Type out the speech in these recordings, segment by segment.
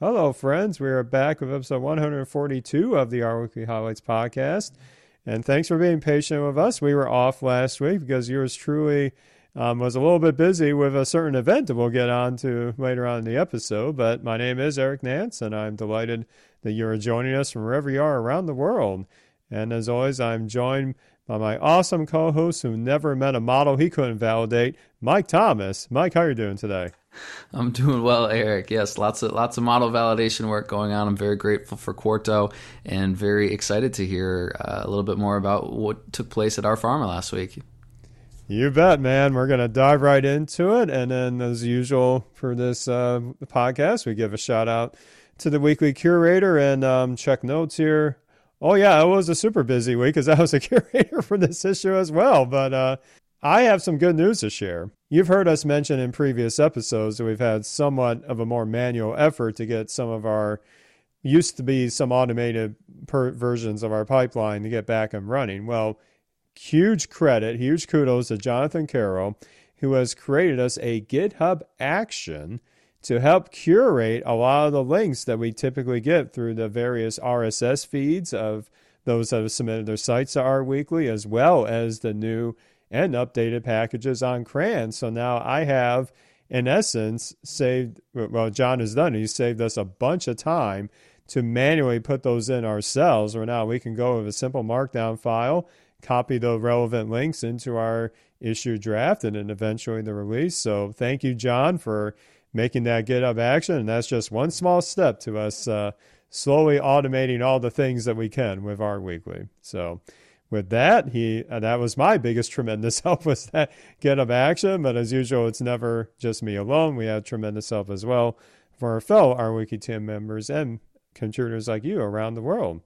Hello, friends. We are back with episode 142 of the R Weekly Highlights podcast. And thanks for being patient with us. We were off last week because yours truly um, was a little bit busy with a certain event that we'll get on to later on in the episode. But my name is Eric Nantz, and I'm delighted that you're joining us from wherever you are around the world. And as always, I'm joined by my awesome co-host who never met a model he couldn't validate, Mike Thomas. Mike, how are you doing today? I'm doing well, Eric. Yes, lots of lots of model validation work going on. I'm very grateful for Quarto and very excited to hear uh, a little bit more about what took place at R/Pharma last week. You bet, man. We're going to dive right into it. And then, as usual for this uh, podcast, we give a shout out to the weekly curator and um, check notes here Oh yeah, it was a super busy week because I was a curator for this issue as well. But uh, I have some good news to share. You've heard us mention in previous episodes that we've had somewhat of a more manual effort to get some of our used to be some automated versions of our pipeline to get back and running. Well, huge credit, huge kudos to Jonathan Carroll, who has created us a GitHub action to help curate a lot of the links that we typically get through the various RSS feeds of those that have submitted their sites to R Weekly, as well as the new and updated packages on CRAN. So now I have, in essence, saved, well, John has done, he's saved us a bunch of time to manually put those in ourselves, where now we can go with a simple markdown file, copy the relevant links into our issue draft, and then eventually the release. So thank you, John, for making that GitHub action. And that's just one small step to us uh, slowly automating all the things that we can with R Weekly. So with that, he that was my biggest tremendous help was that GitHub action. But as usual, it's never just me alone. We have tremendous help as well for our fellow R Weekly team members and contributors like you around the world.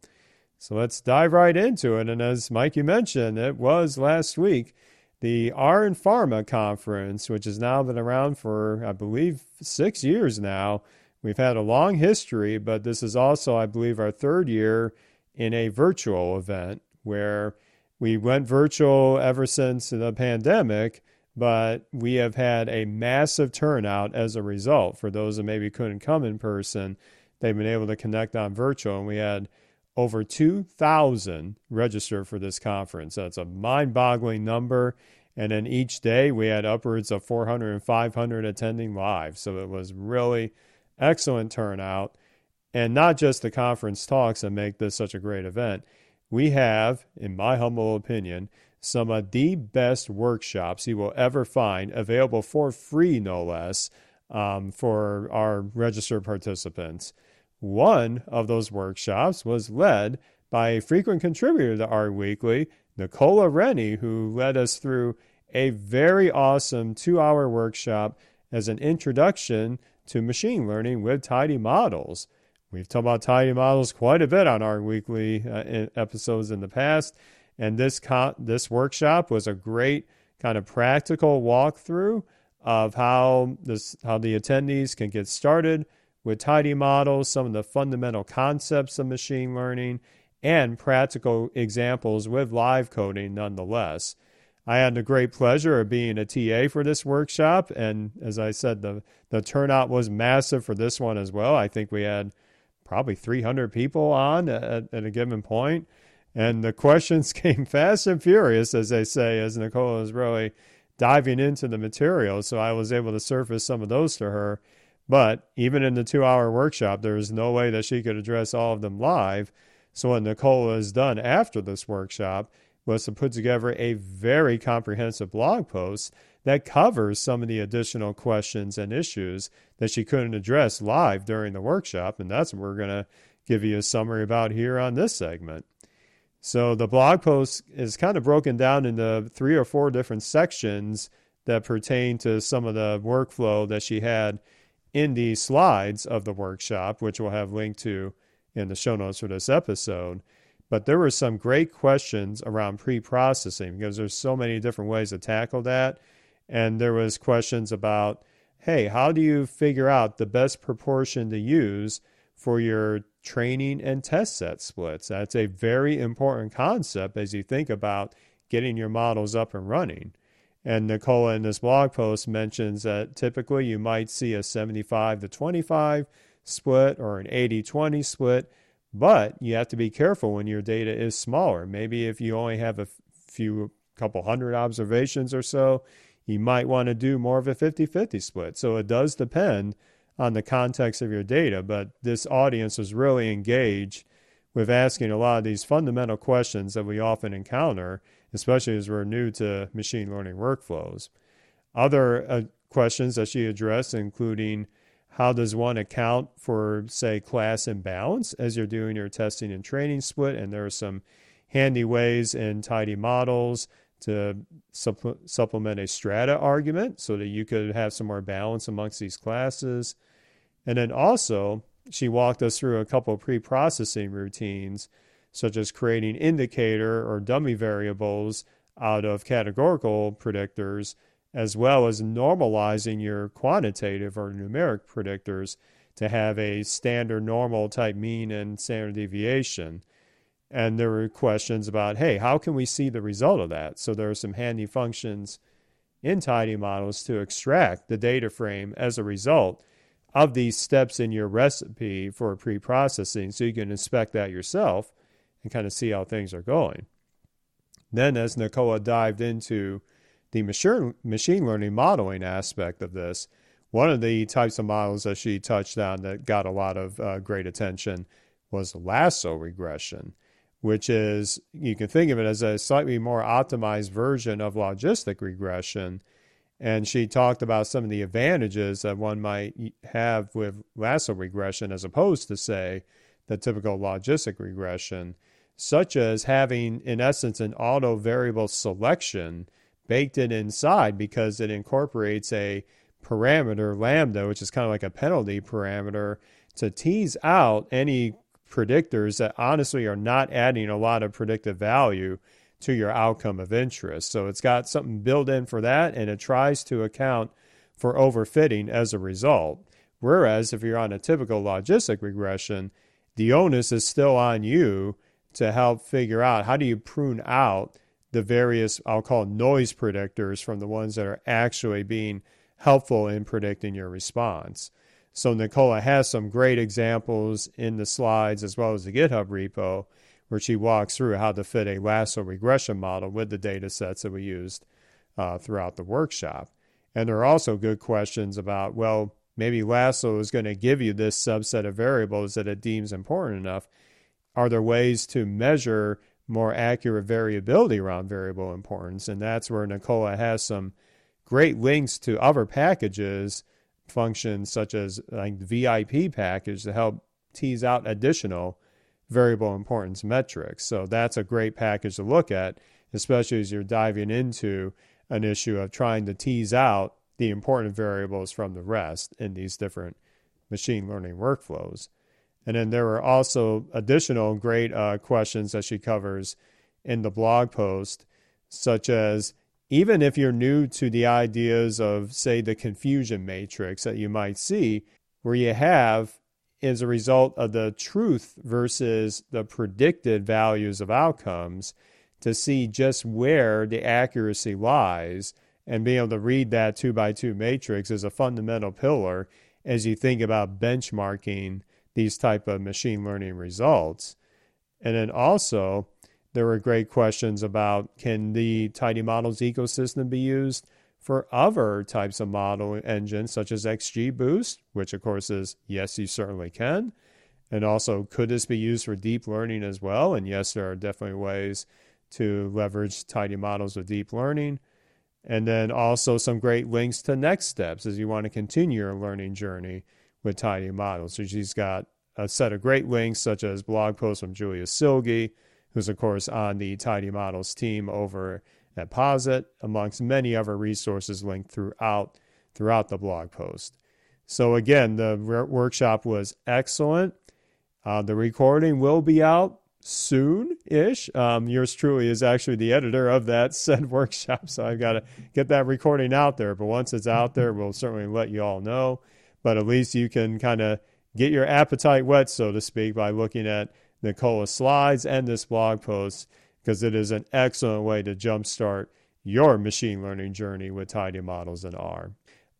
So let's dive right into it. And as Mikey mentioned, it was last week the R and Pharma conference, which has now been around for, I believe, six years now. We've had a long history, but this is also, I believe, our third year in a virtual event where we went virtual ever since the pandemic, but we have had a massive turnout as a result. For those that maybe couldn't come in person, they've been able to connect on virtual, and we had over 2,000 registered for this conference. That's a mind boggling number. And then each day we had upwards of 400 and 500 attending live. So it was really excellent turnout. And not just the conference talks that make this such a great event. We have, in my humble opinion, some of the best workshops you will ever find available for free, no less, um, for our registered participants. One of those workshops was led by a frequent contributor to R Weekly, Nicola Rennie, who led us through a very awesome two hour workshop as an introduction to machine learning with tidy models. We've talked about tidy models quite a bit on R Weekly uh, episodes in the past, and this co- this workshop was a great kind of practical walkthrough of how this how the attendees can get started with tidy models, some of the fundamental concepts of machine learning, and practical examples with live coding nonetheless. I had the great pleasure of being a TA for this workshop, and as I said, the, the turnout was massive for this one as well. I think we had probably 300 people on at, at a given point, and the questions came fast and furious, as they say, as Nicole was really diving into the material. So I was able to surface some of those to her but even in the two hour workshop, there was no way that she could address all of them live. So, what Nicola has done after this workshop was to put together a very comprehensive blog post that covers some of the additional questions and issues that she couldn't address live during the workshop. And that's what we're going to give you a summary about here on this segment. So, the blog post is kind of broken down into three or four different sections that pertain to some of the workflow that she had in the slides of the workshop, which we'll have linked to in the show notes for this episode. But there were some great questions around pre-processing because there's so many different ways to tackle that. And there was questions about, hey, how do you figure out the best proportion to use for your training and test set splits? That's a very important concept as you think about getting your models up and running. And Nicola in this blog post mentions that typically you might see a 75 to 25 split or an 80 20 split. But you have to be careful when your data is smaller. Maybe if you only have a few couple hundred observations or so, you might want to do more of a 50 50 split. So it does depend on the context of your data, but this audience was really engaged with asking a lot of these fundamental questions that we often encounter, especially as we're new to machine learning workflows. Other uh, questions that she addressed, including how does one account for, say, class imbalance as you're doing your testing and training split? And there are some handy ways in tidy models to supplement a strata argument so that you could have some more balance amongst these classes. And then also, she walked us through a couple of pre processing routines, such as creating indicator or dummy variables out of categorical predictors, as well as normalizing your quantitative or numeric predictors to have a standard normal type mean and standard deviation. And there were questions about, hey, how can we see the result of that? So there are some handy functions in tidy models to extract the data frame as a result of these steps in your recipe for pre-processing so you can inspect that yourself and kind of see how things are going. Then as Nicola dived into the machine learning modeling aspect of this, one of the types of models that she touched on that got a lot of uh, great attention was lasso regression which is you can think of it as a slightly more optimized version of logistic regression. And she talked about some of the advantages that one might have with lasso regression as opposed to, say, the typical logistic regression, such as having, in essence, an auto variable selection baked in inside because it incorporates a parameter lambda, which is kind of like a penalty parameter, to tease out any predictors that honestly are not adding a lot of predictive value to your outcome of interest. So it's got something built in for that, and it tries to account for overfitting as a result. Whereas if you're on a typical logistic regression, the onus is still on you to help figure out how do you prune out the various, I'll call noise predictors from the ones that are actually being helpful in predicting your response. So Nicola has some great examples in the slides as well as the GitHub repo where she walks through how to fit a lasso regression model with the data sets that we used uh, throughout the workshop. And there are also good questions about, well, maybe Lasso is going to give you this subset of variables that it deems important enough. Are there ways to measure more accurate variability around variable importance? And that's where Nicola has some great links to other packages functions such as like VIP package to help tease out additional variable importance metrics. So that's a great package to look at, especially as you're diving into an issue of trying to tease out the important variables from the rest in these different machine learning workflows. And then there are also additional great uh, questions that she covers in the blog post, such as even if you're new to the ideas of, say, the confusion matrix that you might see, where you have, as a result of the truth versus the predicted values of outcomes, to see just where the accuracy lies and being able to read that two by two matrix is a fundamental pillar as you think about benchmarking these type of machine learning results. And then also, there were great questions about can the Tidy Models ecosystem be used for other types of model engines, such as XGBoost, which of course is yes, you certainly can. And also, could this be used for deep learning as well? And yes, there are definitely ways to leverage tidy models with deep learning. And then also some great links to next steps as you want to continue your learning journey with tidy models. So she's got a set of great links, such as blog posts from Julia Silge, who's, of course, on the Tidy Models team over at Posit, amongst many other resources linked throughout, throughout the blog post. So, again, the re- workshop was excellent. Uh, the recording will be out soon ish. Um, yours truly is actually the editor of that said workshop, so I've got to get that recording out there. But once it's out there, we'll certainly let you all know. But at least you can kind of get your appetite wet, so to speak, by looking at Nicola slides and this blog post because it is an excellent way to jumpstart your machine learning journey with Tidy Models in R.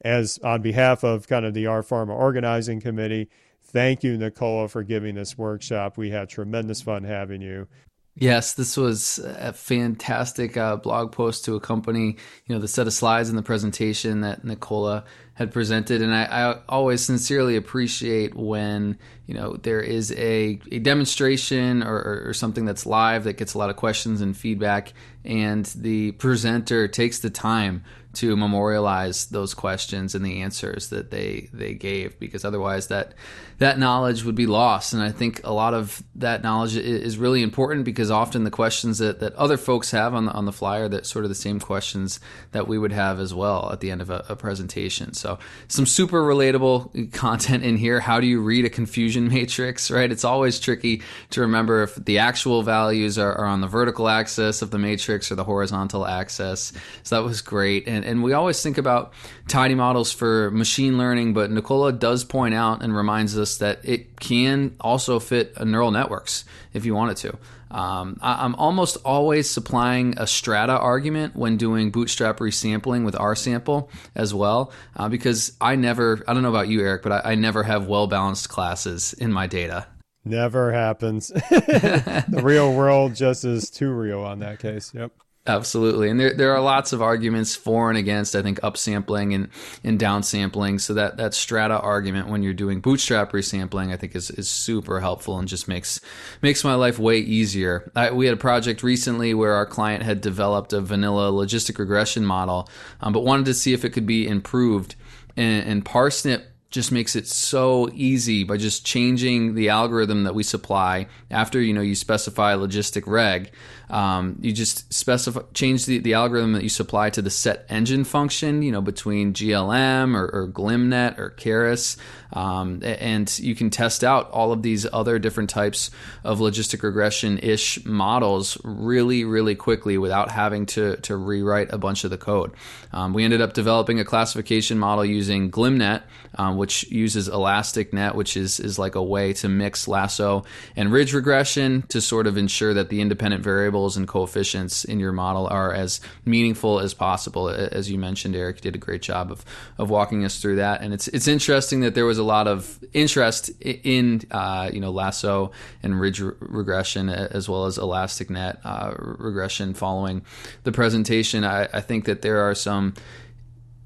as on behalf of kind of the R Pharma organizing committee, thank you, Nicola, for giving this workshop. We had tremendous fun having you. Yes, this was a fantastic uh, blog post to accompany, you know, the set of slides and the presentation that Nicola had presented. And I, I always sincerely appreciate when, you know, there is a, a demonstration or, or, or something that's live that gets a lot of questions and feedback, and the presenter takes the time to memorialize those questions and the answers that they they gave because otherwise that that knowledge would be lost. And I think a lot of that knowledge is really important because often the questions that, that other folks have on the on the flyer that sort of the same questions that we would have as well at the end of a, a presentation. So some super relatable content in here. How do you read a confusion matrix right? It's always tricky to remember if the actual values are, are on the vertical axis of the matrix or the horizontal axis. So that was great. And, and we always think about tidy models for machine learning, but Nicola does point out and reminds us that it can also fit neural networks if you wanted to. Um, I, am almost always supplying a strata argument when doing bootstrap resampling with RSample as well, uh, because I never, I don't know about you, Eric, but I, I never have well balanced classes in my data. Never happens. the real world just is too real on that case. Yep. Absolutely. And there, there are lots of arguments for and against, I think, upsampling and, and downsampling. So that, that strata argument when you're doing bootstrap resampling, I think is, is super helpful and just makes, makes my life way easier. I, we had a project recently where our client had developed a vanilla logistic regression model, um, but wanted to see if it could be improved. And, and Parsnip just makes it so easy by just changing the algorithm that we supply after you know you specify logistic reg um, you just specify change the, the algorithm that you supply to the set engine function you know between glm or, or glmnet or keras. Um, and you can test out all of these other different types of logistic regression ish models really really quickly without having to, to rewrite a bunch of the code. Um, we ended up developing a classification model using glmnet um, which uses ElasticNet, which is is like a way to mix lasso and ridge regression to sort of ensure that the independent variables and coefficients in your model are as meaningful as possible. As you mentioned, Eric did a great job of of walking us through that, and it's it's interesting that there was a lot of interest in uh, you know lasso and ridge re- regression as well as ElasticNet uh, regression following the presentation. I, I think that there are some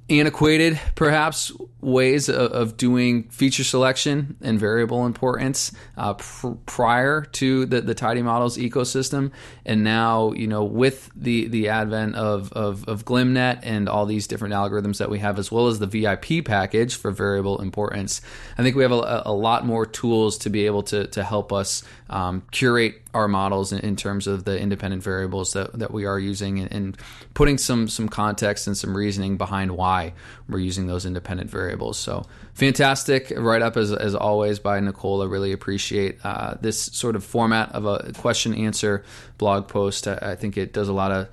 antiquated, perhaps, ways of, of, doing feature selection and variable importance uh, pr- prior to the, the tidy models ecosystem. And now you know with the the advent of, of, of glmnet and all these different algorithms that we have as well as the vip package for variable importance i think we have a, a lot more tools to be able to, to help us um, curate our models in, in, terms of the independent variables that, that we are using and, and putting some some context and some reasoning behind why we're using those independent variables so fantastic write up as, as always by Nicola. Really appreciate uh, this sort of format of a question answer blog post. I, I, think it does a lot of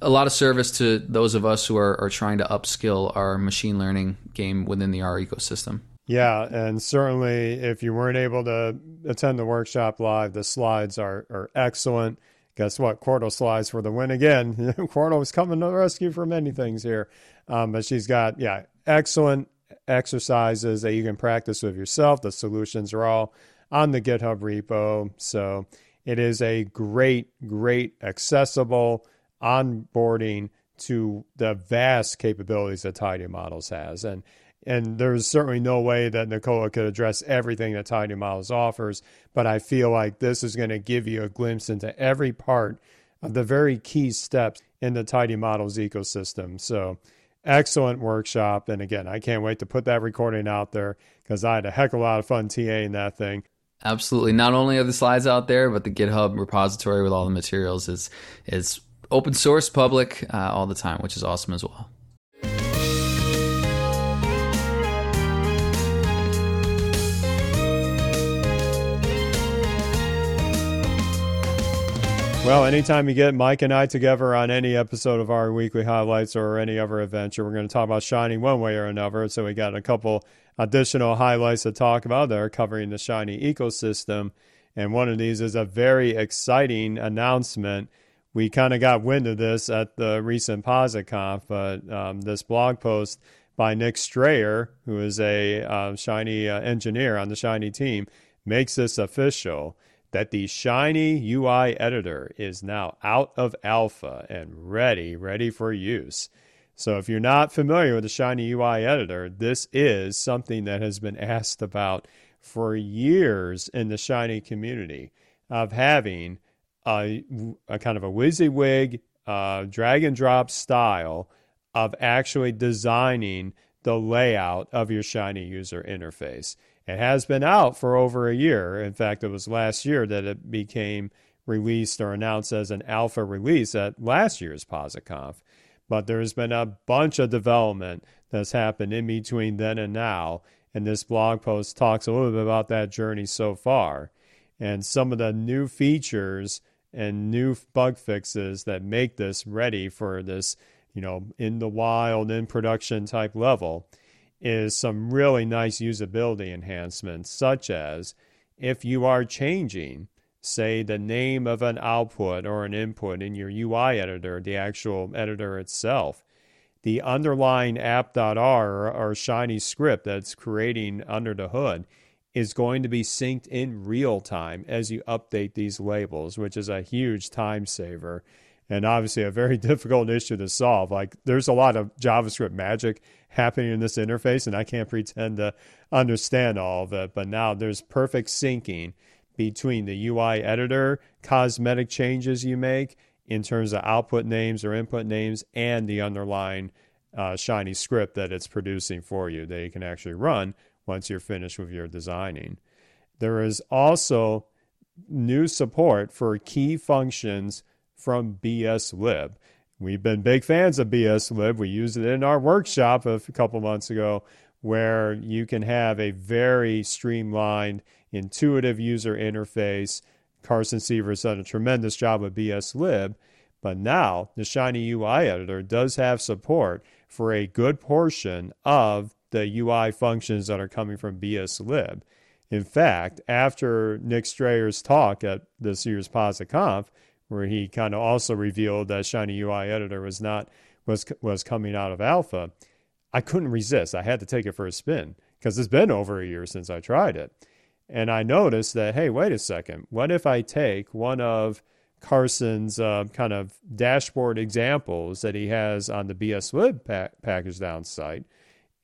a lot of service to those of us who are, are trying to upskill our machine learning game within the R ecosystem. Yeah, and certainly if you weren't able to attend the workshop live, the slides are, are excellent. Guess what? Quarto slides for the win again. Quarto is coming to the rescue for many things here. Um, but she's got, yeah, excellent exercises that you can practice with yourself. The solutions are all on the GitHub repo. So it is a great, great, accessible onboarding to the vast capabilities that Tidy Models has. And and there's certainly no way that Nicola could address everything that Tidy Models offers, but I feel like this is going to give you a glimpse into every part of the very key steps in the Tidy Models ecosystem. So excellent workshop. And again, I can't wait to put that recording out there because I had a heck of a lot of fun TAing that thing. Absolutely. Not only are the slides out there, but the GitHub repository with all the materials is is open source, public uh, all the time, which is awesome as well. Well, anytime you get Mike and I together on any episode of R Weekly highlights or any other adventure, we're going to talk about Shiny one way or another. So we got a couple additional highlights to talk about there covering the Shiny ecosystem. And one of these is a very exciting announcement. We kind of got wind of this at the recent PositConf, but um, this blog post by Nick Strayer, who is a uh, Shiny uh, engineer on the Shiny team, makes this official that the Shiny UI editor is now out of alpha and ready, ready for use. So if you're not familiar with the Shiny UI editor, this is something that has been asked about for years in the Shiny community of having a, a kind of a WYSIWYG uh, drag and drop style of actually designing the layout of your Shiny user interface. It has been out for over a year. In fact, it was last year that it became released or announced as an alpha release at last year's PositConf. But there's been a bunch of development that's happened in between then and now. And this blog post talks a little bit about that journey so far and some of the new features and new bug fixes that make this ready for this, you know, in the wild, in production type level is some really nice usability enhancements, such as if you are changing, say, the name of an output or an input in your UI editor, the actual editor itself, the underlying app.r or Shiny script that's creating under the hood is going to be synced in real time as you update these labels, which is a huge time saver and obviously a very difficult issue to solve. Like there's a lot of JavaScript magic happening in this interface, and I can't pretend to understand all of it. But now there's perfect syncing between the UI editor, cosmetic changes you make in terms of output names or input names, and the underlying uh, Shiny script that it's producing for you that you can actually run once you're finished with your designing. There is also new support for key functions from BSLib. We've been big fans of BSLib. We used it in our workshop a couple months ago, where you can have a very streamlined, intuitive user interface. Carson Sievert's done a tremendous job with BSLib, but now the Shiny UI editor does have support for a good portion of the UI functions that are coming from BSLib. In fact, after Nick Strayer's talk at this year's PositConf, where he kind of also revealed that Shiny UI Editor was not was was coming out of alpha, I couldn't resist. I had to take it for a spin because it's been over a year since I tried it, and I noticed that hey, wait a second, what if I take one of Carson's uh, kind of dashboard examples that he has on the BSLib pa- pkgdown site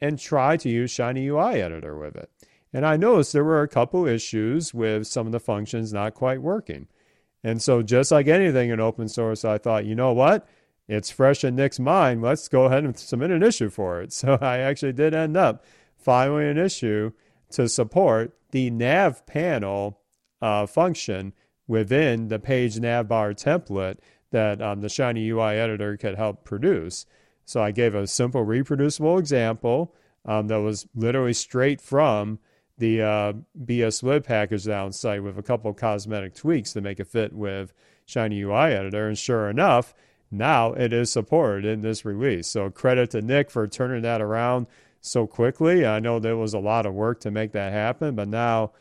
and try to use Shiny UI Editor with it. And I noticed there were a couple issues with some of the functions not quite working. And so, just like anything in open source, I thought, you know what? It's fresh in Nick's mind. Let's go ahead and submit an issue for it. So, I actually did end up filing an issue to support the nav panel uh, function within the page navbar template that um, the Shiny UI editor could help produce. So I gave a simple reproducible example um, that was literally straight from the uh, BSLib pkgdown site with a couple cosmetic tweaks to make it fit with Shiny UI Editor. And sure enough, now it is supported in this release. So credit to Nick for turning that around so quickly. I know there was a lot of work to make that happen, but now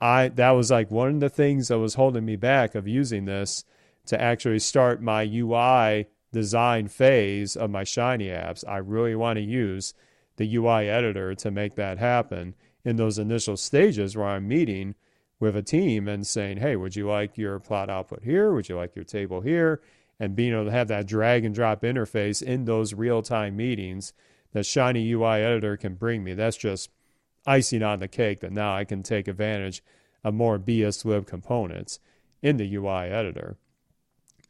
I that was like one of the things that was holding me back of using this to actually start my UI design phase of my Shiny apps, I really want to use the UI editor to make that happen in those initial stages where I'm meeting with a team and saying, hey, would you like your plot output here? Would you like your table here? And being able to have that drag and drop interface in those real time meetings that Shiny UI editor can bring me. That's just icing on the cake that now I can take advantage of more BSLib components in the UI editor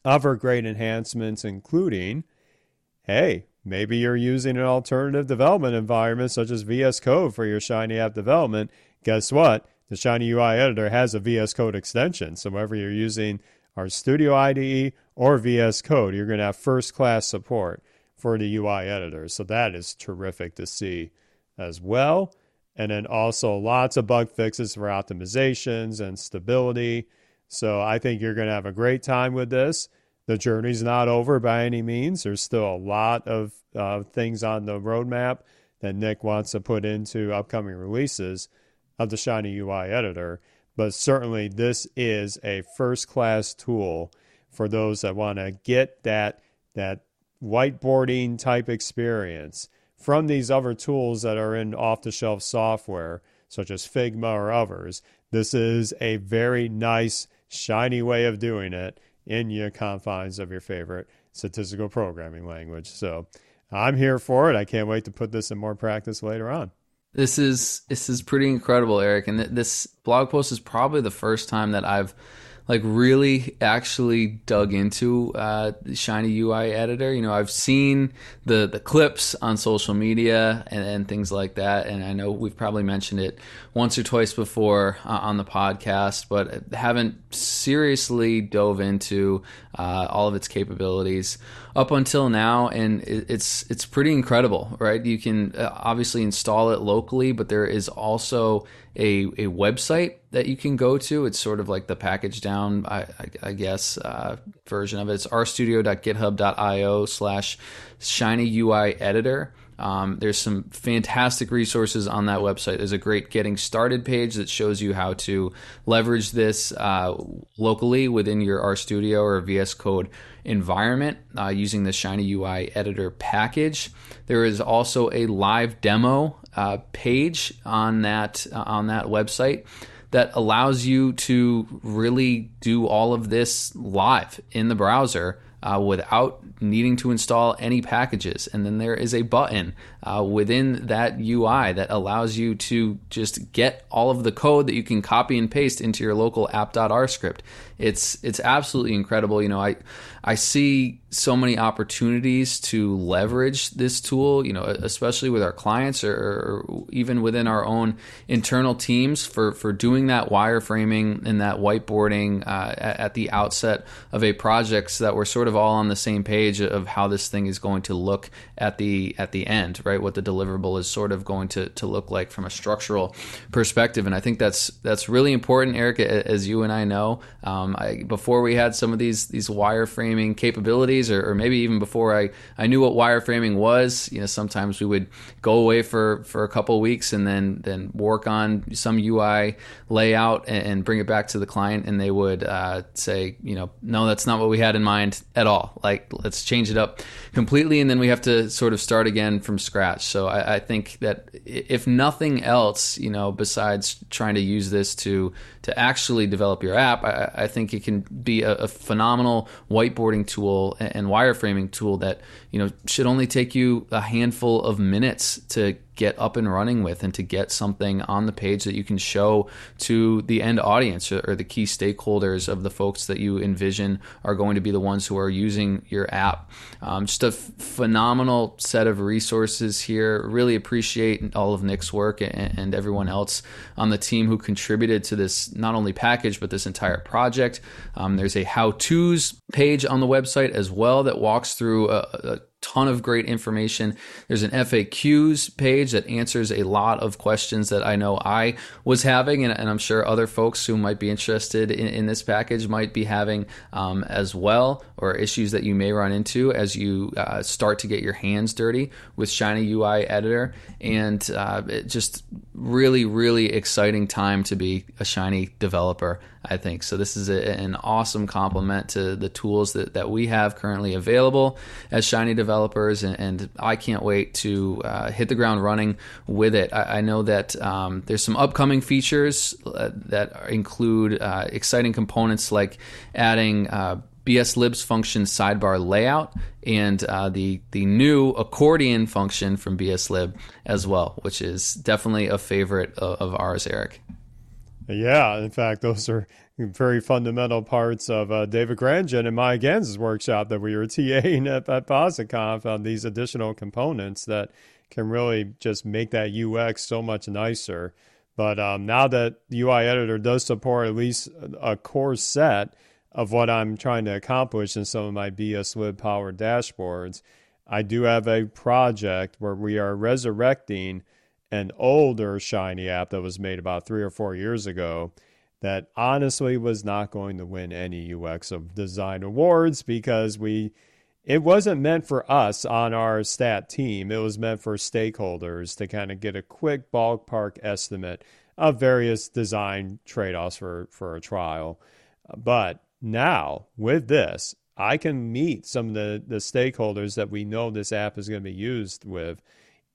other great enhancements, including hey, maybe you're using an alternative development environment such as VS Code for your Shiny app development. Guess what? The Shiny UI editor has a VS Code extension. So, whether you're using RStudio IDE or VS Code, you're going to have first class support for the UI editor. So, that is terrific to see as well. And then also lots of bug fixes for optimizations and stability. So I think you're going to have a great time with this. The journey's not over by any means. There's still a lot of uh, things on the roadmap that Nick wants to put into upcoming releases of the Shiny UI editor. But certainly, this is a first class tool for those that want to get that, that whiteboarding type experience from these other tools that are in off the shelf software, such as Figma or others. This is a very nice, shiny way of doing it in your confines of your favorite statistical programming language. So I'm here for it. I can't wait to put this in more practice later on. This is this is pretty incredible, Eric. And th- this blog post is probably the first time that I've like really actually dug into uh, the Shiny UI editor. You know, I've seen the the clips on social media and, and, things like that, and I know we've probably mentioned it once or twice before uh, on the podcast, but haven't seriously dove into uh, all of its capabilities up until now, and it's it's pretty incredible, right? You can uh, obviously install it locally, but there is also a, a website that you can go to. It's sort of like the pkgdown, I, I, I guess, uh, version of it. It's rstudio.github.io slash shiny UI editor. Um, there's some fantastic resources on that website. There's a great getting started page that shows you how to leverage this uh, locally within your RStudio or VS Code environment uh, using the Shiny UI editor package. There is also a live demo uh, page on that uh, on that website that allows you to really do all of this live in the browser uh, without needing to install any packages. And then there is a button uh, within that UI that allows you to just get all of the code that you can copy and paste into your local app.r script. It's it's absolutely incredible. You know, I I see so many opportunities to leverage this tool. You know, especially with our clients or, or even within our own internal teams for for doing that wireframing and that whiteboarding uh, at, at the outset of a project, so that we're sort of all on the same page of how this thing is going to look at the at the end right? What the deliverable is sort of going to, to look like from a structural perspective. And I think that's that's really important, Eric, as you and I know. Um, I, before we had some of these these wireframing capabilities, or, or, maybe even before I, I knew what wireframing was, you know, sometimes we would go away for, for a couple weeks and then then work on some UI layout and, and bring it back to the client, and they would uh, say, you know, no, that's not what we had in mind at all. Like, let's change it up completely, and then we have to sort of start again from scratch. So I, I, think that if nothing else, you know, besides trying to use this to to actually develop your app, I, I think it can be a, a, phenomenal whiteboarding tool and wireframing tool that you know should only take you a handful of minutes to get up and running with and to get something on the page that you can show to the end audience or, the key stakeholders of the folks that you envision are going to be the ones who are using your app. Um, just a f- phenomenal set of resources here. Really appreciate all of Nick's work and, and everyone else on the team who contributed to this not only package but this entire project. Um, there's a how to's page on the website as well that walks through a, a ton of great information. There's an FAQs page that answers a lot of questions that I know I was having, and, and I'm sure other folks who might be interested in, in this package might be having um, as well, or issues that you may run into as you uh, start to get your hands dirty with Shiny UI Editor. And uh, just really, really exciting time to be a Shiny developer. I think. So this is a, an awesome complement to the tools that, that we have currently available as Shiny developers, and, and I can't wait to uh, hit the ground running with it. I, I know that um, there's some upcoming features uh, that include uh, exciting components like adding uh, BSLibs function sidebar layout and uh, the the new accordion function from BSLib as well, which is definitely a favorite of, of ours, Eric. Yeah, in fact, those are very fundamental parts of uh, David Granjon and Maya Gans's workshop that we were TAing at, at PositConf on these additional components that can really just make that UX so much nicer. But um, now that the UI editor does support at least a core set of what I'm trying to accomplish in some of my BS BSLib powered dashboards, I do have a project where we are resurrecting – an older Shiny app that was made about three or four years ago that honestly was not going to win any UX of design awards because we it wasn't meant for us on our stat team. It was meant for stakeholders to kind of get a quick ballpark estimate of various design trade-offs for for a trial. But now with this, I can meet some of the, the stakeholders that we know this app is going to be used with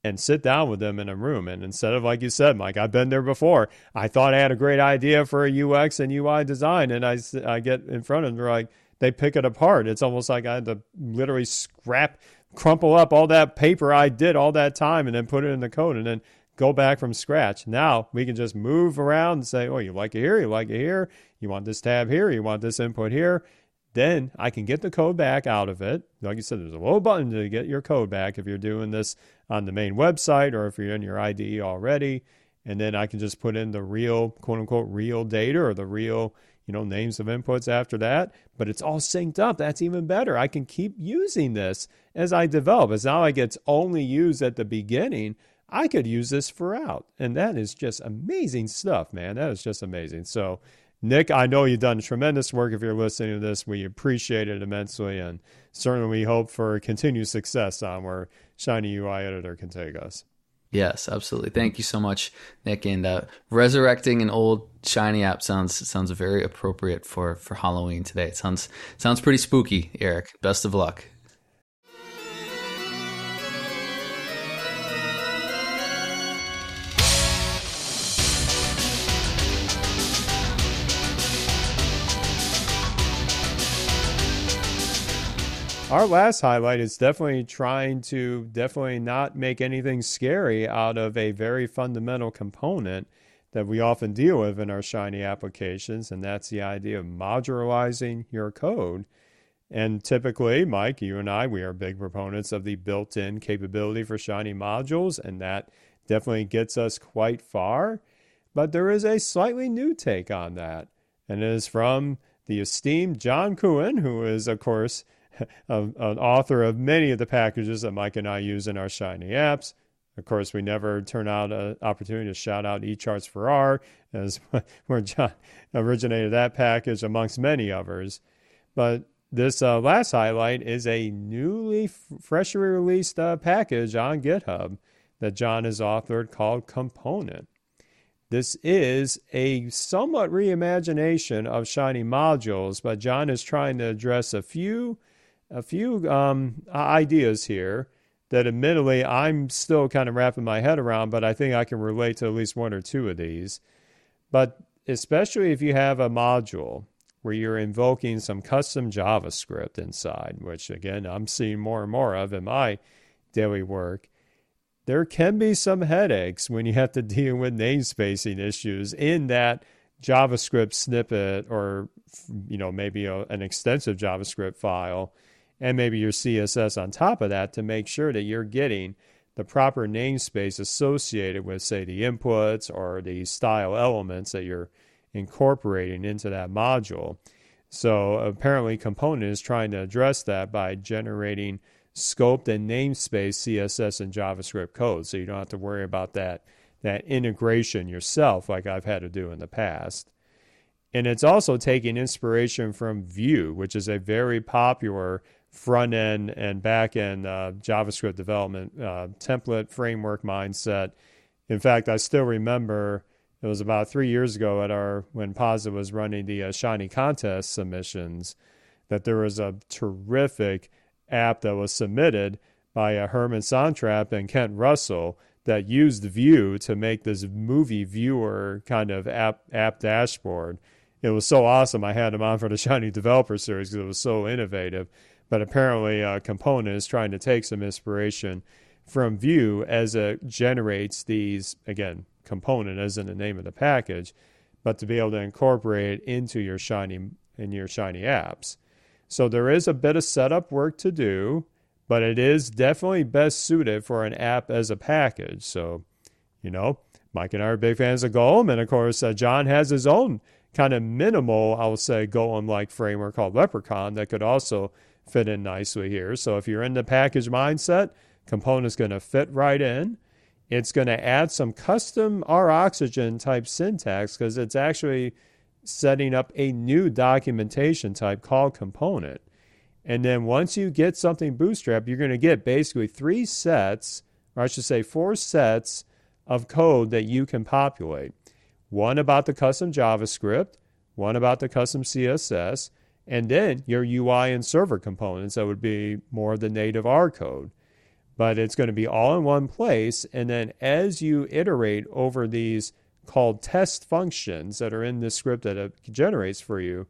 and sit down with them in a room. And instead of, like you said, Mike, I've been there before. I thought I had a great idea for a UX and UI design, and I, I get in front of them, they're like, they pick it apart. It's almost like I had to literally scrap, crumple up all that paper I did all that time and then put it in the code and then go back from scratch. Now we can just move around and say, oh, you like it here, you like it here, you want this tab here, you want this input here. Then I can get the code back out of it. Like you said, there's a little button to get your code back if you're doing this on the main website or if you're in your IDE already. And then I can just put in the real, quote unquote, real data or the real, you know, names of inputs after that. But it's all synced up. That's even better. I can keep using this as I develop. As now like it's only used at the beginning, I could use this throughout. And that is just amazing stuff, man. That is just amazing. So Nick, I know you've done tremendous work if you're listening to this. We appreciate it immensely, and certainly we hope for continued success on where Shiny UI Editor can take us. Yes, absolutely. Thank you so much, Nick. And uh, resurrecting an old shiny app sounds sounds very appropriate for for Halloween today. It sounds sounds pretty spooky, Eric. Best of luck. Our last highlight is definitely trying to definitely not make anything scary out of a very fundamental component that we often deal with in our Shiny applications, and that's the idea of modularizing your code. And typically, Mike, you and I, we are big proponents of the built in capability for Shiny modules, and that definitely gets us quite far. But there is a slightly new take on that, and it is from the esteemed John Coene, who is, of course, an author of many of the packages that Mike and I use in our Shiny apps. Of course, we never turn out an opportunity to shout out echarts4r, as where John originated that package amongst many others. But this uh, last highlight is a newly, freshly released uh, package on GitHub that John has authored called Component. This is a somewhat reimagination of Shiny modules, but John is trying to address a few a few um, ideas here that admittedly I'm still kind of wrapping my head around, but I think I can relate to at least one or two of these. But especially if you have a module where you're invoking some custom JavaScript inside, which again I'm seeing more and more of in my daily work, there can be some headaches when you have to deal with namespacing issues in that JavaScript snippet or you know maybe a, an extensive JavaScript file and maybe your CSS on top of that to make sure that you're getting the proper namespace associated with, say, the inputs or the style elements that you're incorporating into that module. So apparently, Component is trying to address that by generating scoped and namespace CSS and JavaScript code, so you don't have to worry about that that integration yourself, like I've had to do in the past. And it's also taking inspiration from Vue, which is a very popular front end and back end uh, JavaScript development uh, template framework mindset. In fact, I still remember it was about three years ago at our when Posit was running the uh, Shiny contest submissions that there was a terrific app that was submitted by uh, Herman Sontrap and Kent Russell that used Vue to make this movie viewer kind of app app dashboard. It was so awesome. I had him on for the Shiny Developer Series because it was so innovative. But apparently, a Component is trying to take some inspiration from Vue as it generates these, again, component as in the name of the package, but to be able to incorporate it into your Shiny in your Shiny apps. So there is a bit of setup work to do, but it is definitely best suited for an app as a package. So, you know, Mike and I are big fans of Golem, and of course, uh, John has his own kind of minimal, I would say, Golem like framework called Leprechaun that could also fit in nicely here. So if you're in the package mindset, component's going to fit right in. It's going to add some custom R oxygen type syntax because it's actually setting up a new documentation type called component. And then once you get something bootstrap, you're going to get basically three sets, or I should say four sets of code that you can populate. One about the custom JavaScript, one about the custom CSS, and then your UI and server components that would be more of the native R code. but it's going to be all in one place. And then as you iterate over these called test functions that are in this script that it generates for you,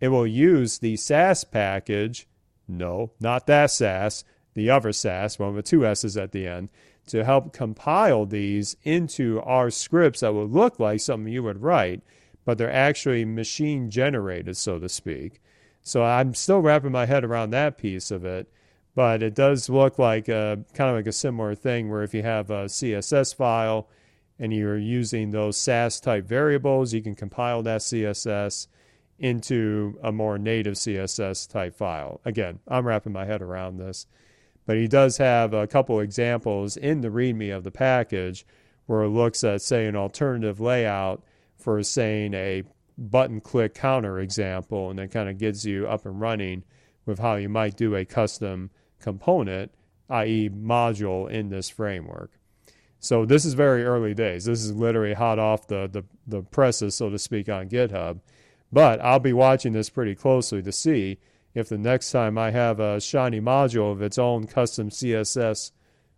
it will use the SAS package. No, not that SAS, the other SAS, one with two S's at the end, to help compile these into our scripts that would look like something you would write, but they're actually machine generated, so to speak. So I'm still wrapping my head around that piece of it, but it does look like a, kind of like a similar thing where if you have a CSS file and you're using those Sass type variables, you can compile that CSS into a more native CSS type file. Again, I'm wrapping my head around this. But he does have a couple examples in the README of the package where it looks at, say, an alternative layout for, saying, a button click counter example, and then kind of gets you up and running with how you might do a custom component, i.e., module in this framework. So this is very early days. This is literally hot off the, the, the presses, so to speak, on GitHub. But I'll be watching this pretty closely to see if the next time I have a Shiny module of its own custom CSS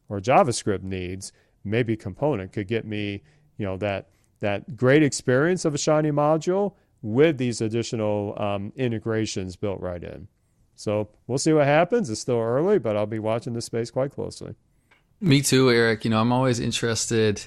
or JavaScript needs, maybe Component could get me, you know, that that great experience of a Shiny module with these additional um, integrations built right in. So we'll see what happens. It's still early, but I'll be watching this space quite closely. Me too, Eric. You know, I'm always interested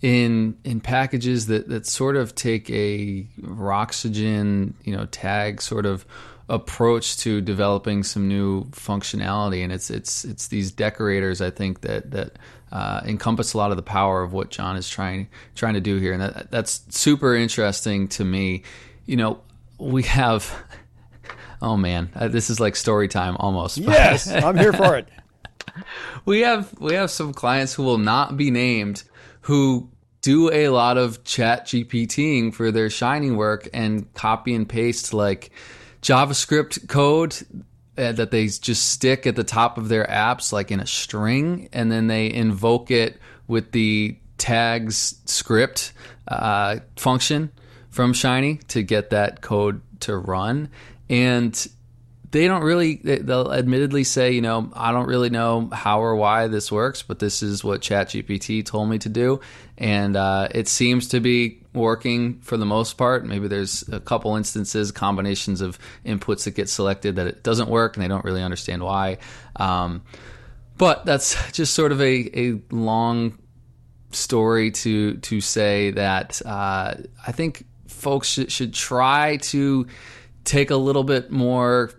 in in packages that that sort of take a Roxygen, you know, tag sort of approach to developing some new functionality, and it's it's it's these decorators I think that that uh, encompass a lot of the power of what John is trying trying to do here, and that, that's super interesting to me. You know, we have. Oh man, uh, this is like story time almost. Yes, I'm here for it. we have we have some clients who will not be named who do a lot of chat GPTing for their shining work and copy and paste like JavaScript code that they just stick at the top of their apps, like in a string, and then they invoke it with the tags script uh, function from Shiny to get that code to run. And they don't really they'll admittedly say you know i don't really know how or why this works but this is what chatgpt told me to do and uh, it seems to be working for the most part. Maybe there's a couple instances combinations of inputs that get selected that it doesn't work and they don't really understand why. Um, but that's just sort of a, a long story to to say that uh, i think folks should, should try to take a little bit more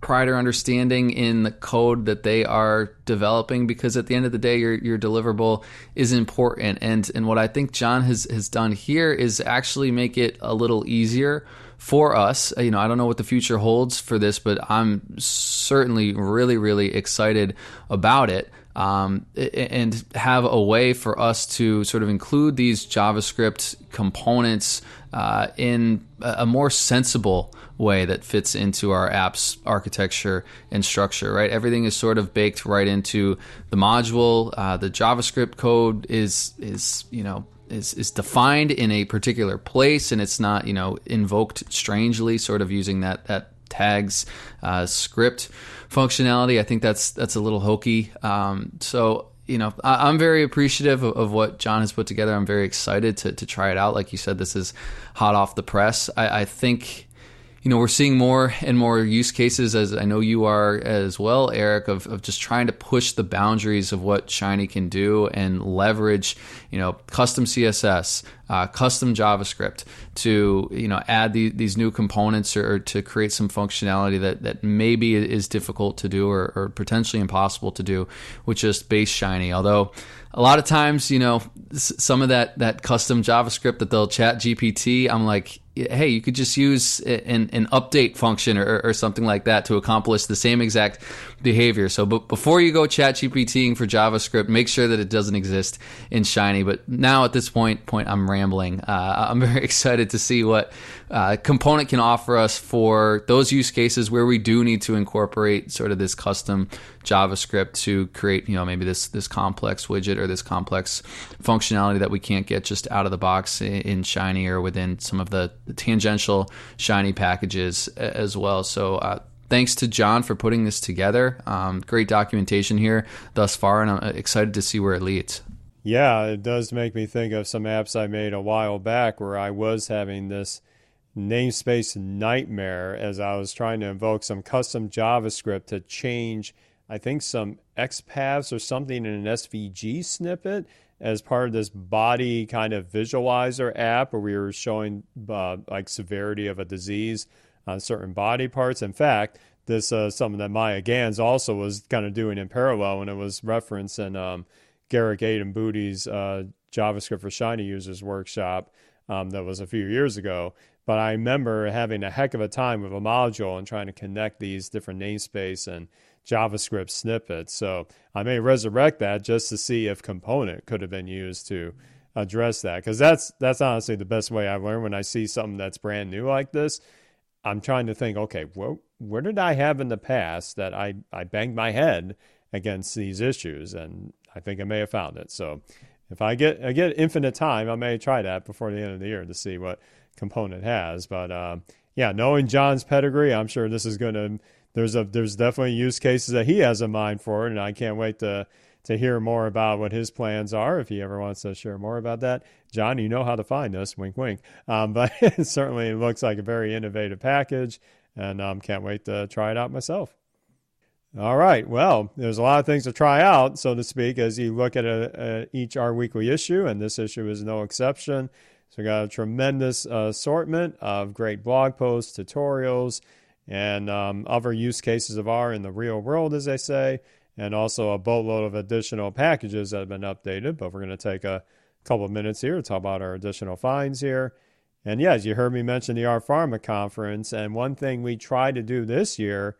pride or understanding in the code that they are developing because at the end of the day your your deliverable is important. And and what I think John has has done here is actually make it a little easier for us. You know I don't know what the future holds for this but I'm certainly really really excited about it um, and have a way for us to sort of include these JavaScript components uh, in a more sensible way that fits into our app's architecture and structure, right? Everything is sort of baked right into the module. Uh, the JavaScript code is is you know is is defined in a particular place, and it's not you know invoked strangely, sort of using that that tags uh, script functionality. I think that's that's a little hokey. Um, so you know, I, am very appreciative of, of, what John has put together. I'm very excited to to try it out. Like you said, this is hot off the press. I, I think you know, we're seeing more and more use cases, as I know you are as well, Eric, of, of just trying to push the boundaries of what Shiny can do and leverage, you know, custom CSS, uh, custom JavaScript to, you know, add the, these new components or, or, to create some functionality that, that maybe is difficult to do or, or potentially impossible to do with just base Shiny. Although, a lot of times, you know, some of that that custom JavaScript that they'll chat GPT, I'm like, hey, you could just use an, an update function or, or, something like that to accomplish the same exact behavior. So, but before you go chat GPTing for JavaScript, make sure that it doesn't exist in Shiny. But now at this point, point I'm rambling. Uh, I'm very excited to see what uh, Component can offer us for those use cases where we do need to incorporate sort of this custom JavaScript to create, you know, maybe this this complex widget or this complex functionality that we can't get just out of the box in Shiny or within some of the, the tangential Shiny packages as well. So. Uh, thanks to John for putting this together. Um, great documentation here thus far, and I'm excited to see where it leads. Yeah, it does make me think of some apps I made a while back where I was having this namespace nightmare as I was trying to invoke some custom JavaScript to change, I think, some XPaths or something in an SVG snippet as part of this body kind of visualizer app where we were showing uh, like severity of a disease on certain body parts. In fact, this uh, something that Maya Gans also was kind of doing in parallel, and it was referenced in um, Garrick Aden-Boody's uh, JavaScript for Shiny users workshop um, that was a few years ago. But I remember having a heck of a time with a module and trying to connect these different namespace and JavaScript snippets. So I may resurrect that just to see if component could have been used to address that because that's that's honestly the best way I learn when I see something that's brand new like this. I'm trying to think, okay, well, where did I have in the past that I, I banged my head against these issues? And I think I may have found it. So if I get I get infinite time, I may try that before the end of the year to see what component has. But uh, yeah, knowing John's pedigree, I'm sure this is going to there's a there's definitely use cases that he has in mind for it, and I can't wait to to hear more about what his plans are. If he ever wants to share more about that, John, you know how to find us. Wink, wink. Um, but it certainly looks like a very innovative package, and um, can't wait to try it out myself. All right. Well, there's a lot of things to try out, so to speak, as you look at a, a each R Weekly issue, and this issue is no exception. So, we got a tremendous uh, assortment of great blog posts, tutorials, and um, other use cases of R in the real world, as they say, and also a boatload of additional packages that have been updated. But we're going to take a couple of minutes here to talk about our additional finds here. And yes, you heard me mention the R Pharma conference. And one thing we tried to do this year,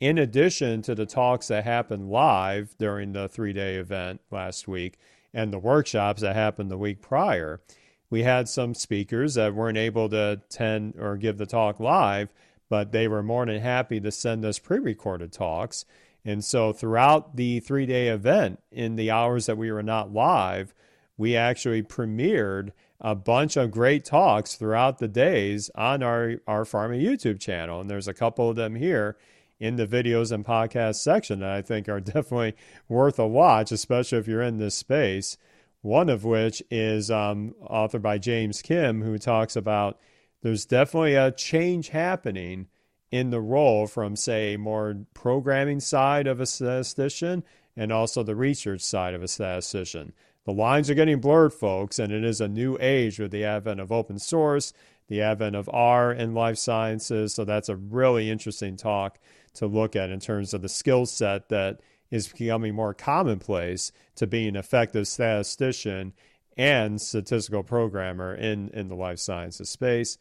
in addition to the talks that happened live during the three day event last week and the workshops that happened the week prior, we had some speakers that weren't able to attend or give the talk live but they were more than happy to send us pre recorded talks. And so throughout the three day event, in the hours that we were not live, we actually premiered a bunch of great talks throughout the days on our, R Pharma YouTube channel. And there's a couple of them here in the videos and podcast section that I think are definitely worth a watch, especially if you're in this space. One of which is um, authored by James Kim, who talks about there's definitely a change happening in the role from, say, more programming side of a statistician and also the research side of a statistician. The lines are getting blurred, folks, and it is a new age with the advent of open source, the advent of R in life sciences. So that's a really interesting talk to look at in terms of the skill set that is becoming more commonplace to be an effective statistician and statistical programmer in, in the life sciences space.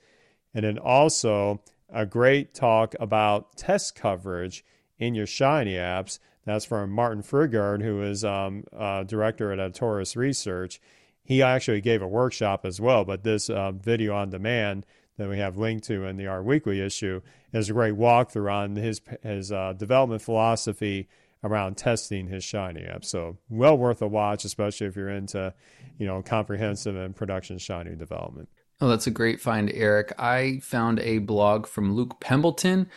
And then also a great talk about test coverage in your Shiny apps. That's from Martin Frigaard, who is um, uh, director at Alturas Research. He actually gave a workshop as well, but this uh, video on demand that we have linked to in the R Weekly issue is a great walkthrough on his his uh, development philosophy around testing his Shiny app. So well worth a watch, especially if you're into, you know, comprehensive and production Shiny development. Oh, that's a great find, Eric. I found a blog from Luke Pembleton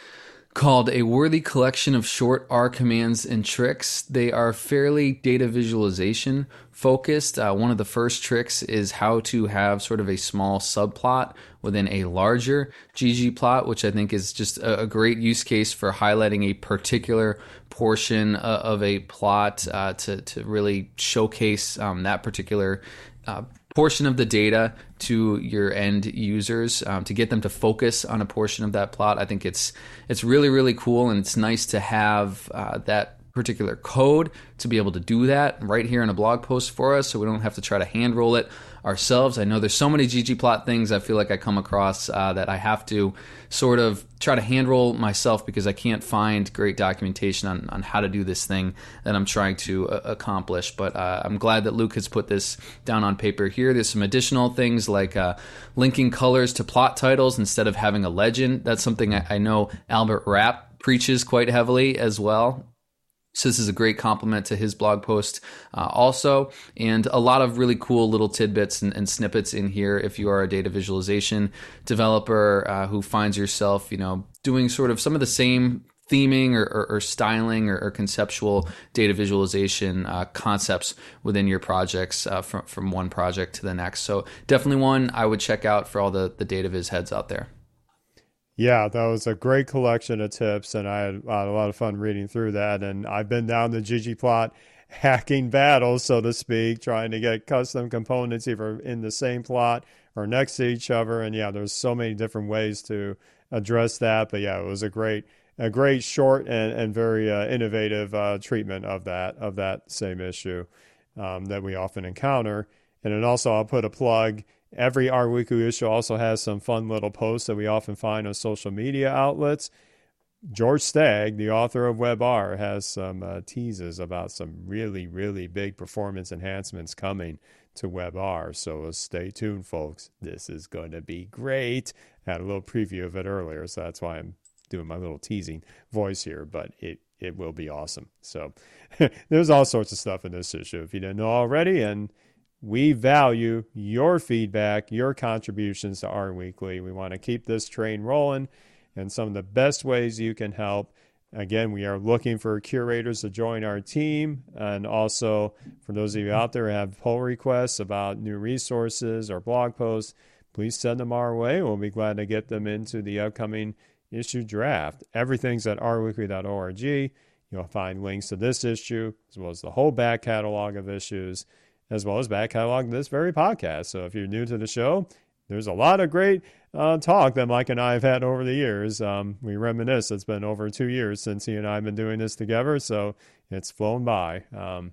called A Worthy Collection of Short R Commands and Tricks. They are fairly data visualization focused. Uh, one of the first tricks is how to have sort of a small subplot within a larger ggplot, which I think is just a, a great use case for highlighting a particular portion uh, of a plot uh, to, to really showcase um, that particular uh, portion of the data to your end users um, to get them to focus on a portion of that plot. I think it's it's really really cool, and it's nice to have uh, that particular code to be able to do that right here in a blog post for us so we don't have to try to hand roll it ourselves. I know there's so many ggplot things I feel like I come across uh, that I have to sort of try to hand roll myself because I can't find great documentation on, on how to do this thing that I'm trying to uh, accomplish. But uh, I'm glad that Luke has put this down on paper here. There's some additional things like uh, linking colors to plot titles instead of having a legend. That's something I, I know Albert Rapp preaches quite heavily as well. So this is a great compliment to his blog post, uh, also, and a lot of really cool little tidbits and, and, snippets in here. If you are a data visualization developer uh, who finds yourself, you know, doing sort of some of the same theming or, or, or styling or, or, conceptual data visualization uh, concepts within your projects uh, from, from one project to the next. So definitely one I would check out for all the, the data viz heads out there. Yeah, that was a great collection of tips, and I had, a lot of fun reading through that. And I've been down the ggplot hacking battle, so to speak, trying to get custom components either in the same plot or next to each other. And yeah, there's so many different ways to address that. But yeah, it was a great a great short and, and very uh, innovative uh, treatment of that of that same issue um, that we often encounter. And then also I'll put a plug. Every R Weekly issue also has some fun little posts that we often find on social media outlets. George Stagg, the author of WebR, has some uh, teases about some really, really big performance enhancements coming to WebR. So stay tuned, folks. This is going to be great. I had a little preview of it earlier, so that's why I'm doing my little teasing voice here, but it, it will be awesome. So there's all sorts of stuff in this issue if you didn't know already. And we value your feedback, your contributions to R Weekly. We want to keep this train rolling and some of the best ways you can help. Again, we are looking for curators to join our team. And also, for those of you out there who have pull requests about new resources or blog posts, please send them our way. We'll be glad to get them into the upcoming issue draft. Everything's at rweekly.org. You'll find links to this issue, as well as the whole back catalog of issues, as well as back catalog this very podcast. So if you're new to the show, there's a lot of great uh, talk that Mike and I have had over the years. Um, we reminisce. It's been over two years since he and I have been doing this together, so it's flown by. Um,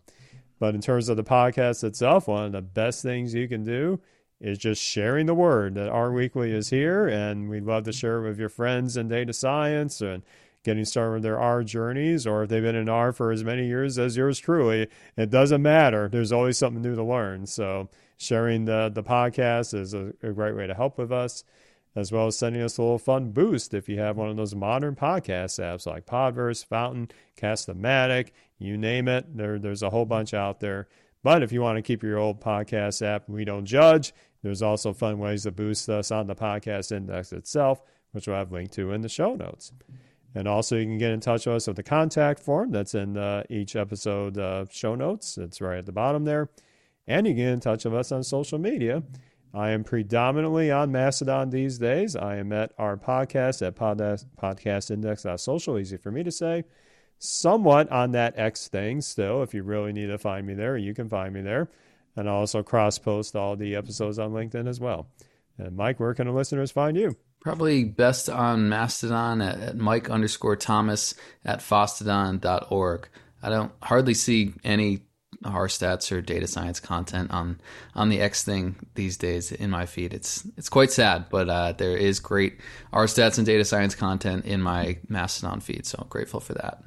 but in terms of the podcast itself, one of the best things you can do is just sharing the word that R Weekly is here, and we'd love to share it with your friends in data science and getting started with their R journeys, or if they've been in R for as many years as yours truly. It doesn't matter. There's always something new to learn. So sharing the the podcast is a, a great way to help with us as well as sending us a little fun boost if you have one of those modern podcast apps like Podverse, Fountain, Castamatic, you name it. There, there's a whole bunch out there. But if you want to keep your old podcast app, we don't judge. There's also fun ways to boost us on the podcast index itself, which we'll have linked to in the show notes. And also, you can get in touch with us with the contact form that's in uh, each episode uh, show notes. It's right at the bottom there. And you can get in touch with us on social media. I am predominantly on Mastodon these days. I am at rpodcast at podcastindex.social, easy for me to say. Somewhat on that X thing still. If you really need to find me there, you can find me there. And I also cross post all the episodes on LinkedIn as well. And Mike, where can the listeners find you? Probably best on Mastodon at, at Mike underscore Thomas at fosstodon.org. I don't hardly see any R stats or data science content on on the X thing these days in my feed. It's it's quite sad, but uh, there is great R stats and data science content in my Mastodon feed. So I'm grateful for that.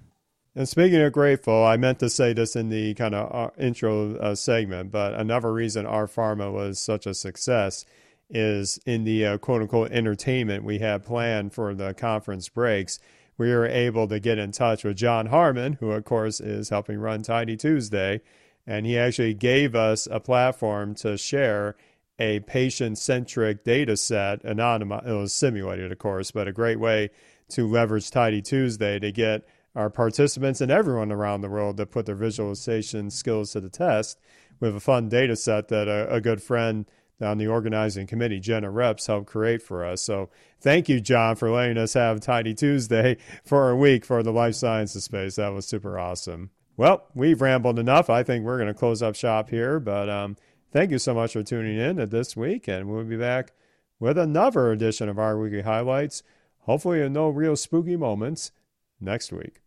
And speaking of grateful, I meant to say this in the kind of uh, intro uh, segment, but another reason R Pharma was such a success is in the uh, quote unquote entertainment we had planned for the conference breaks. We were able to get in touch with Jon Harmon, who, of course, is helping run Tidy Tuesday and he actually gave us a platform to share a patient centric data set, anonymous, it was simulated, of course, but a great way to leverage Tidy Tuesday to get our participants and everyone around the world to put their visualization skills to the test with a fun data set that a, a good friend on the organizing committee, Jenna Reps, helped create for us. So thank you, Jon, for letting us have Tidy Tuesday for a week for the life sciences space. That was super awesome. Well, we've rambled enough. I think we're going to close up shop here. But um, thank you so much for tuning in this week. And we'll be back with another edition of R Weekly Highlights. Hopefully, no real spooky moments next week.